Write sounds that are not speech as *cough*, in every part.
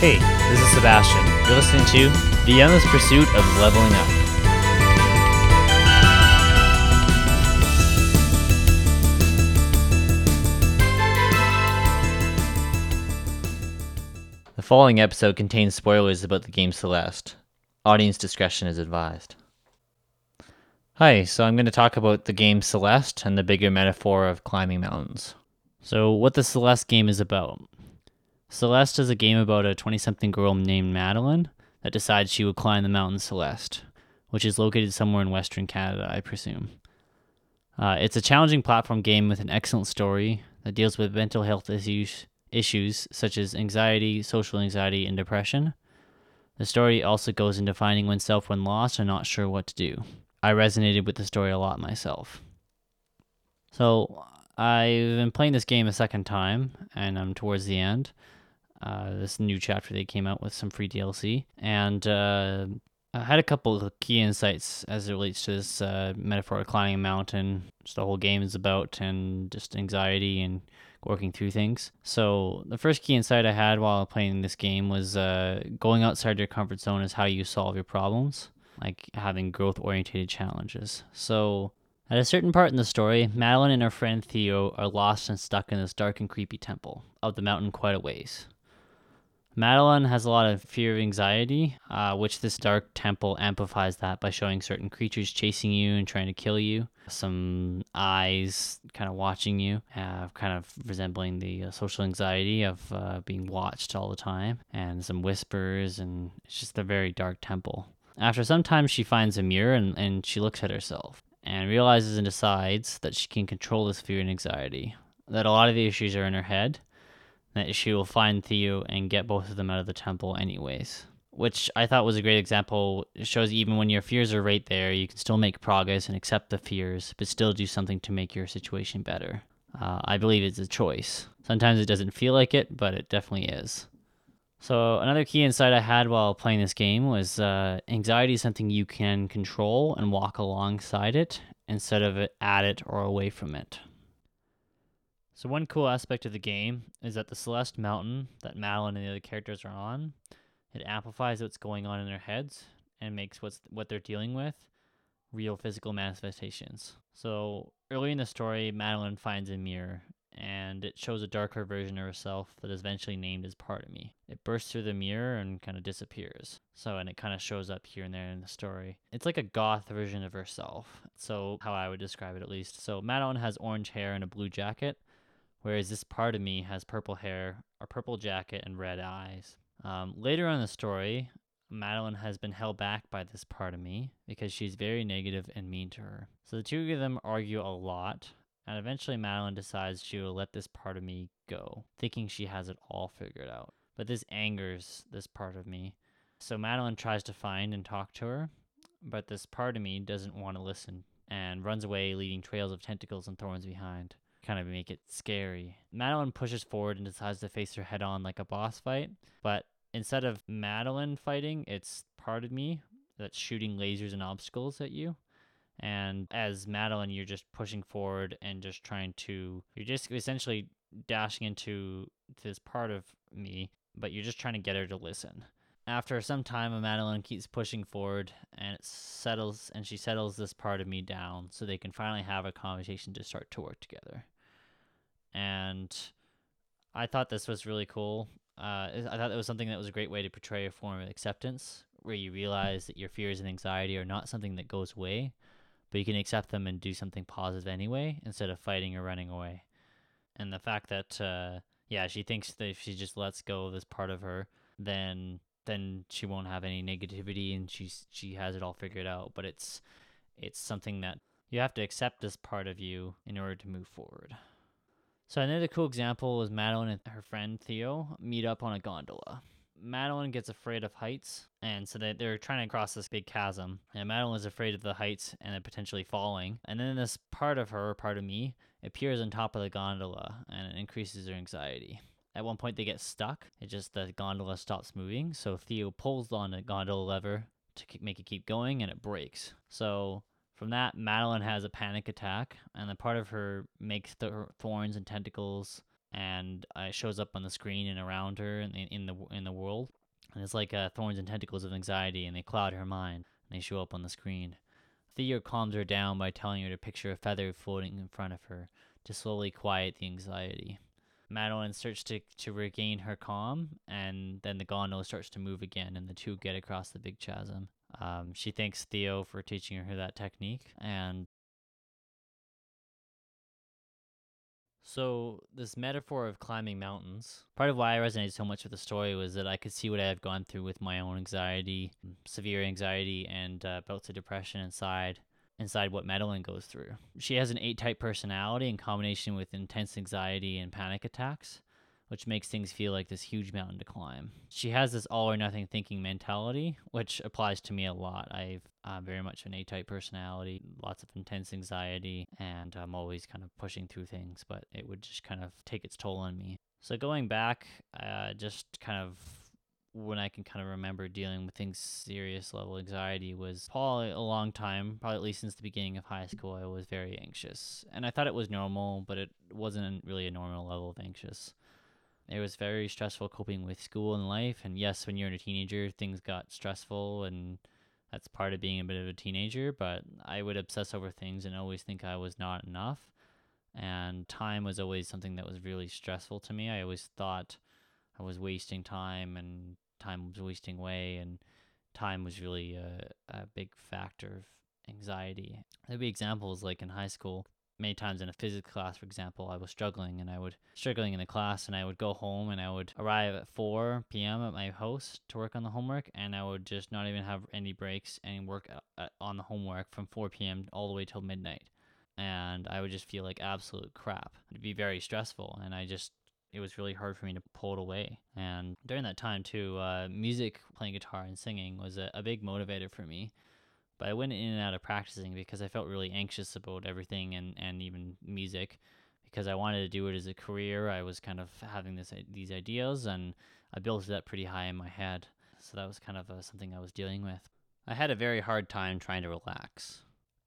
Hey, this is Sebastian. You're listening to The Endless Pursuit of Leveling Up. The following episode contains spoilers about the game Celeste. Audience discretion is advised. Hi, so I'm going to talk about the game Celeste and the bigger metaphor of climbing mountains. So, what the Celeste game is about. Celeste is a game about a 20 something girl named Madeline that decides she will climb the mountain Celeste, which is located somewhere in Western Canada, I presume. Uh, it's a challenging platform game with an excellent story that deals with mental health issues, issues such as anxiety, social anxiety, and depression. The story also goes into finding oneself when lost and not sure what to do. I resonated with the story a lot myself. So, I've been playing this game a second time, and I'm towards the end. Uh, this new chapter they came out with some free DLC, and uh, I had a couple of key insights as it relates to this uh, metaphor of climbing a mountain, just the whole game is about, and just anxiety and working through things. So the first key insight I had while playing this game was uh, going outside your comfort zone is how you solve your problems, like having growth-oriented challenges. So at a certain part in the story, Madeline and her friend Theo are lost and stuck in this dark and creepy temple up the mountain quite a ways. Madeline has a lot of fear of anxiety, uh, which this dark temple amplifies that by showing certain creatures chasing you and trying to kill you. Some eyes kind of watching you, uh, kind of resembling the uh, social anxiety of uh, being watched all the time, and some whispers, and it's just a very dark temple. After some time, she finds a mirror and, and she looks at herself and realizes and decides that she can control this fear and anxiety, that a lot of the issues are in her head that she will find Theo and get both of them out of the temple anyways. Which I thought was a great example. It shows even when your fears are right there, you can still make progress and accept the fears, but still do something to make your situation better. Uh, I believe it's a choice. Sometimes it doesn't feel like it, but it definitely is. So another key insight I had while playing this game was uh, anxiety is something you can control and walk alongside it instead of at it or away from it. So one cool aspect of the game is that the Celeste Mountain that Madeline and the other characters are on, it amplifies what's going on in their heads and makes what's what they're dealing with real physical manifestations. So early in the story, Madeline finds a mirror and it shows a darker version of herself that is eventually named as part of me. It bursts through the mirror and kind of disappears. So, and it kind of shows up here and there in the story. It's like a goth version of herself. So, how I would describe it at least. So, Madeline has orange hair and a blue jacket, whereas this part of me has purple hair, a purple jacket, and red eyes. Um, later on in the story, Madeline has been held back by this part of me because she's very negative and mean to her. So the two of them argue a lot, and eventually Madeline decides she will let this part of me go, thinking she has it all figured out. But this angers this part of me. So Madeline tries to find and talk to her, but this part of me doesn't want to listen and runs away, leaving trails of tentacles and thorns behind kind of make it scary. Madeline pushes forward and decides to face her head on like a boss fight, but instead of Madeline fighting, it's part of me that's shooting lasers and obstacles at you. And as Madeline, you're just pushing forward and just trying to, you're just essentially dashing into this part of me, but you're just trying to get her to listen. After some time, Madeline keeps pushing forward and it settles, and she settles this part of me down so they can finally have a conversation to start to work together. And I thought this was really cool. Uh, I thought it was something that was a great way to portray a form of acceptance where you realize that your fears and anxiety are not something that goes away, but you can accept them and do something positive anyway instead of fighting or running away. And the fact that, uh, yeah, she thinks that if she just lets go of this part of her, then then she won't have any negativity and she's she has it all figured out but it's it's something that you have to accept this part of you in order to move forward so another cool example was madeline and her friend theo meet up on a gondola madeline gets afraid of heights and so they, they're trying to cross this big chasm and madeline is afraid of the heights and then potentially falling and then this part of her part of me appears on top of the gondola and it increases her anxiety at one point, they get stuck. It just the gondola stops moving. So Theo pulls on the gondola lever to make it keep going, and it breaks. So from that, Madeline has a panic attack, and the part of her makes th- thorns and tentacles and uh, shows up on the screen and around her in, in the in the world. And it's like uh, thorns and tentacles of anxiety, and they cloud her mind, and they show up on the screen. Theo calms her down by telling her to picture a feather floating in front of her to slowly quiet the anxiety. Madeline starts to, to regain her calm, and then the gondola starts to move again, and the two get across the big chasm. Um, she thanks Theo for teaching her that technique, and So, this metaphor of climbing mountains, part of why I resonated so much with the story was that I could see what I have gone through with my own anxiety, severe anxiety, and uh, bouts of depression inside inside what Madeline goes through. She has an A type personality in combination with intense anxiety and panic attacks, which makes things feel like this huge mountain to climb. She has this all or nothing thinking mentality, which applies to me a lot. I've uh, very much an A type personality, lots of intense anxiety, and I'm always kind of pushing through things, but it would just kind of take its toll on me. So going back, uh, just kind of when I can kind of remember dealing with things serious level anxiety was probably a long time, probably at least since the beginning of high school. I was very anxious, and I thought it was normal, but it wasn't really a normal level of anxious. It was very stressful coping with school and life, and yes, when you're a teenager, things got stressful, and that's part of being a bit of a teenager. But I would obsess over things and always think I was not enough, and time was always something that was really stressful to me. I always thought I was wasting time and time was wasting away and time was really a, a big factor of anxiety. There'd be examples like in high school, many times in a physics class, for example, I was struggling and I would struggling in the class and I would go home and I would arrive at 4 p.m. at my house to work on the homework and I would just not even have any breaks and work on the homework from 4 p.m. all the way till midnight. And I would just feel like absolute crap. It'd be very stressful and I just it was really hard for me to pull it away. And during that time, too, uh, music, playing guitar, and singing was a, a big motivator for me. But I went in and out of practicing because I felt really anxious about everything and, and even music because I wanted to do it as a career. I was kind of having this these ideas and I built it up pretty high in my head. So that was kind of uh, something I was dealing with. I had a very hard time trying to relax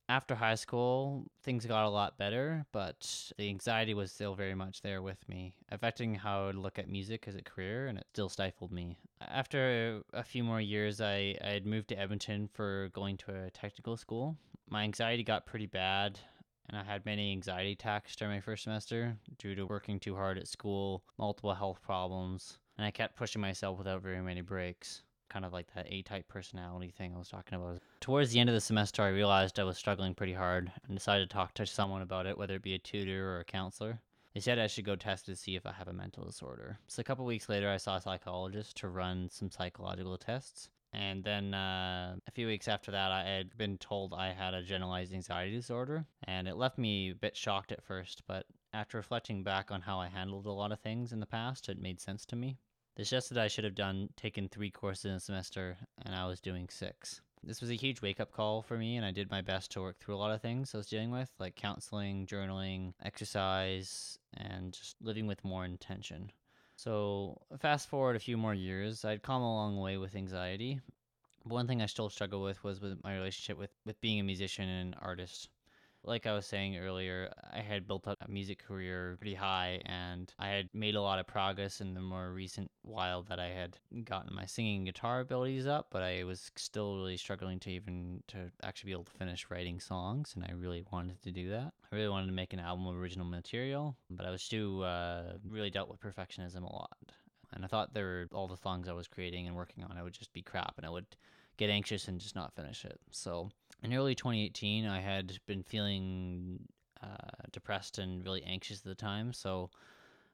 after high school, things got a lot better, but the anxiety was still very much there with me, affecting how I would look at music as a career, and it still stifled me. After a few more years, I, I had moved to Edmonton for going to a technical school. My anxiety got pretty bad, and I had many anxiety attacks during my first semester due to working too hard at school, multiple health problems, and I kept pushing myself without very many breaks kind of like that A type personality thing I was talking about. Towards the end of the semester, I realized I was struggling pretty hard and decided to talk to someone about it, whether it be a tutor or a counselor. They said I should go test to see if I have a mental disorder. So a couple weeks later, I saw a psychologist to run some psychological tests. And then uh, a few weeks after that, I had been told I had a generalized anxiety disorder. And it left me a bit shocked at first, but after reflecting back on how I handled a lot of things in the past, it made sense to me. This suggested I should have done taken three courses in a semester, and I was doing six. This was a huge wake up call for me, and I did my best to work through a lot of things I was dealing with, like counseling, journaling, exercise, and just living with more intention. So, fast forward a few more years, I'd come a long way with anxiety. But one thing I still struggle with was with my relationship with, with being a musician and an artist like I was saying earlier, I had built up a music career pretty high and I had made a lot of progress in the more recent while that I had gotten my singing guitar abilities up, but I was still really struggling to even to actually be able to finish writing songs and I really wanted to do that. I really wanted to make an album of original material, but I was too uh, really dealt with perfectionism a lot. And I thought there were all the songs I was creating and working on, I would just be crap and I would get anxious and just not finish it. So in early 2018, I had been feeling uh, depressed and really anxious at the time. So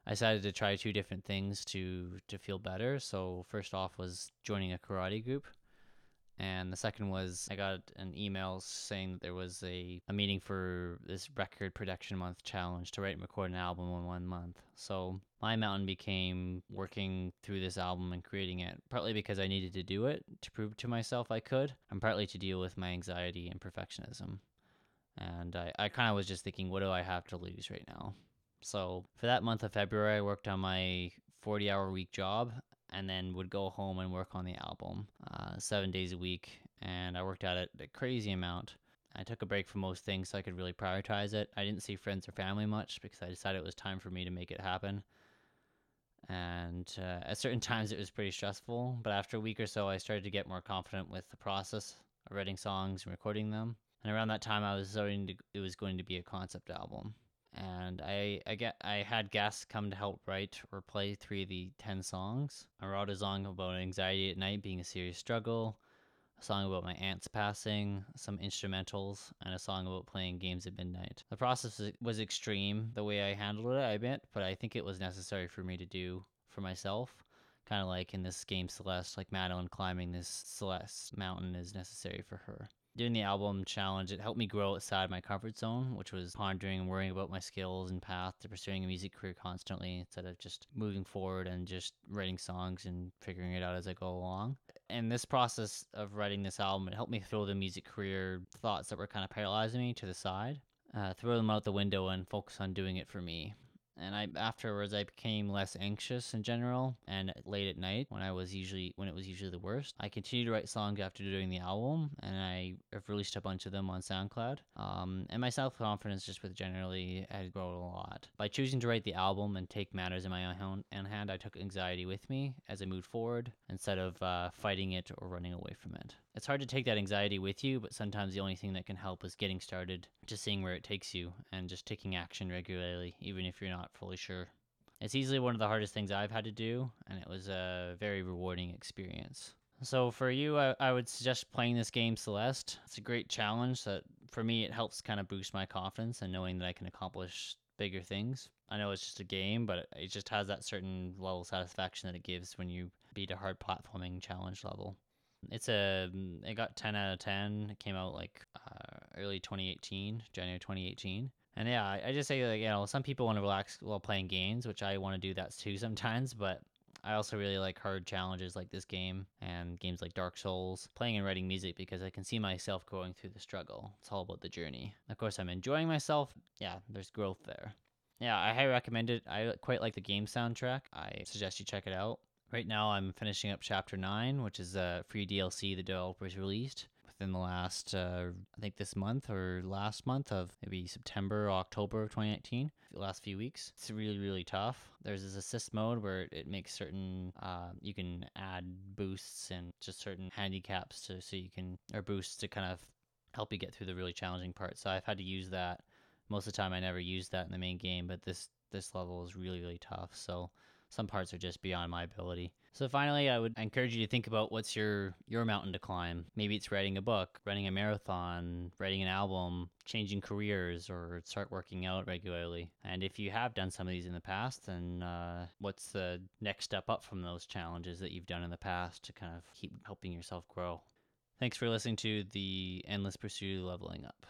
I decided to try two different things to to feel better. So first off was joining a karate group. And the second was I got an email saying that there was a, a meeting for this record production month challenge to write and record an album in one month. So my mountain became working through this album and creating it, partly because I needed to do it to prove to myself I could, and partly to deal with my anxiety and perfectionism. And I, I kind of was just thinking, what do I have to lose right now? So for that month of February, I worked on my 40 hour week job and then would go home and work on the album uh, seven days a week. And I worked at it a crazy amount. I took a break from most things so I could really prioritize it. I didn't see friends or family much because I decided it was time for me to make it happen. And uh, at certain *laughs* times, it was pretty stressful. But after a week or so, I started to get more confident with the process of writing songs and recording them. And around that time, I was starting to, it was going to be a concept album. And I, I get I had guests come to help write or play three of the ten songs. I wrote a song about anxiety at night being a serious struggle, a song about my aunt's passing, some instrumentals, and a song about playing games at midnight. The process was extreme the way I handled it, I admit, but I think it was necessary for me to do for myself. Kind of like in this game Celeste, like Madeline climbing this Celeste mountain is necessary for her. Doing the album challenge, it helped me grow outside my comfort zone, which was pondering and worrying about my skills and path to pursuing a music career constantly instead of just moving forward and just writing songs and figuring it out as I go along. And this process of writing this album, it helped me throw the music career thoughts that were kind of paralyzing me to the side, uh, throw them out the window and focus on doing it for me and I afterwards I became less anxious in general and late at night when I was usually when it was usually the worst. I continued to write songs after doing the album and I have released a bunch of them on SoundCloud. Um, and my self confidence just with generally had grown a lot. By choosing to write the album and take matters in my own hand, I took anxiety with me as I moved forward instead of uh, fighting it or running away from it. It's hard to take that anxiety with you, but sometimes the only thing that can help is getting started, just seeing where it takes you, and just taking action regularly, even if you're not fully sure. It's easily one of the hardest things I've had to do, and it was a very rewarding experience. So for you, I, I, would suggest playing this game Celeste. It's a great challenge that for me it helps kind of boost my confidence and knowing that I can accomplish bigger things. I know it's just a game, but it just has that certain level of satisfaction that it gives when you beat a hard platforming challenge level. It's a it got 10 out of 10. It came out like uh, early 2018, January 2018. And yeah, I, I just say like you know some people want to relax while playing games, which I want to do that too *laughs* sometimes. But I also really like hard challenges like this game and games like Dark Souls, playing and writing music because I can see myself going through the struggle. It's all about the journey. Of course, I'm enjoying myself. Yeah, there's growth there. Yeah, I highly recommend it. I quite like the game soundtrack. I suggest you check it out. Right now, I'm finishing up Chapter 9, which is a free DLC the developers released within the last, uh, I think this month or last month of maybe September or October of 2019, the last few weeks. It's really, really tough. There's this assist mode where it makes certain, uh, you can add boosts and just certain handicaps to, so you can, or boosts to kind of help you get through the really challenging parts. So I've had to use that. Most of the time, I never use that in the main game, but this this level is really, really tough. So some parts are just beyond my ability. So finally, I would encourage you to think about what's your your mountain to climb. Maybe it's writing a book, running a marathon, writing an album, changing careers, or start working out regularly. And if you have done some of these in the past, then uh, what's the next step up from those challenges that you've done in the past to kind of keep helping yourself grow? Thanks for listening to the Endless Pursuit Leveling Up.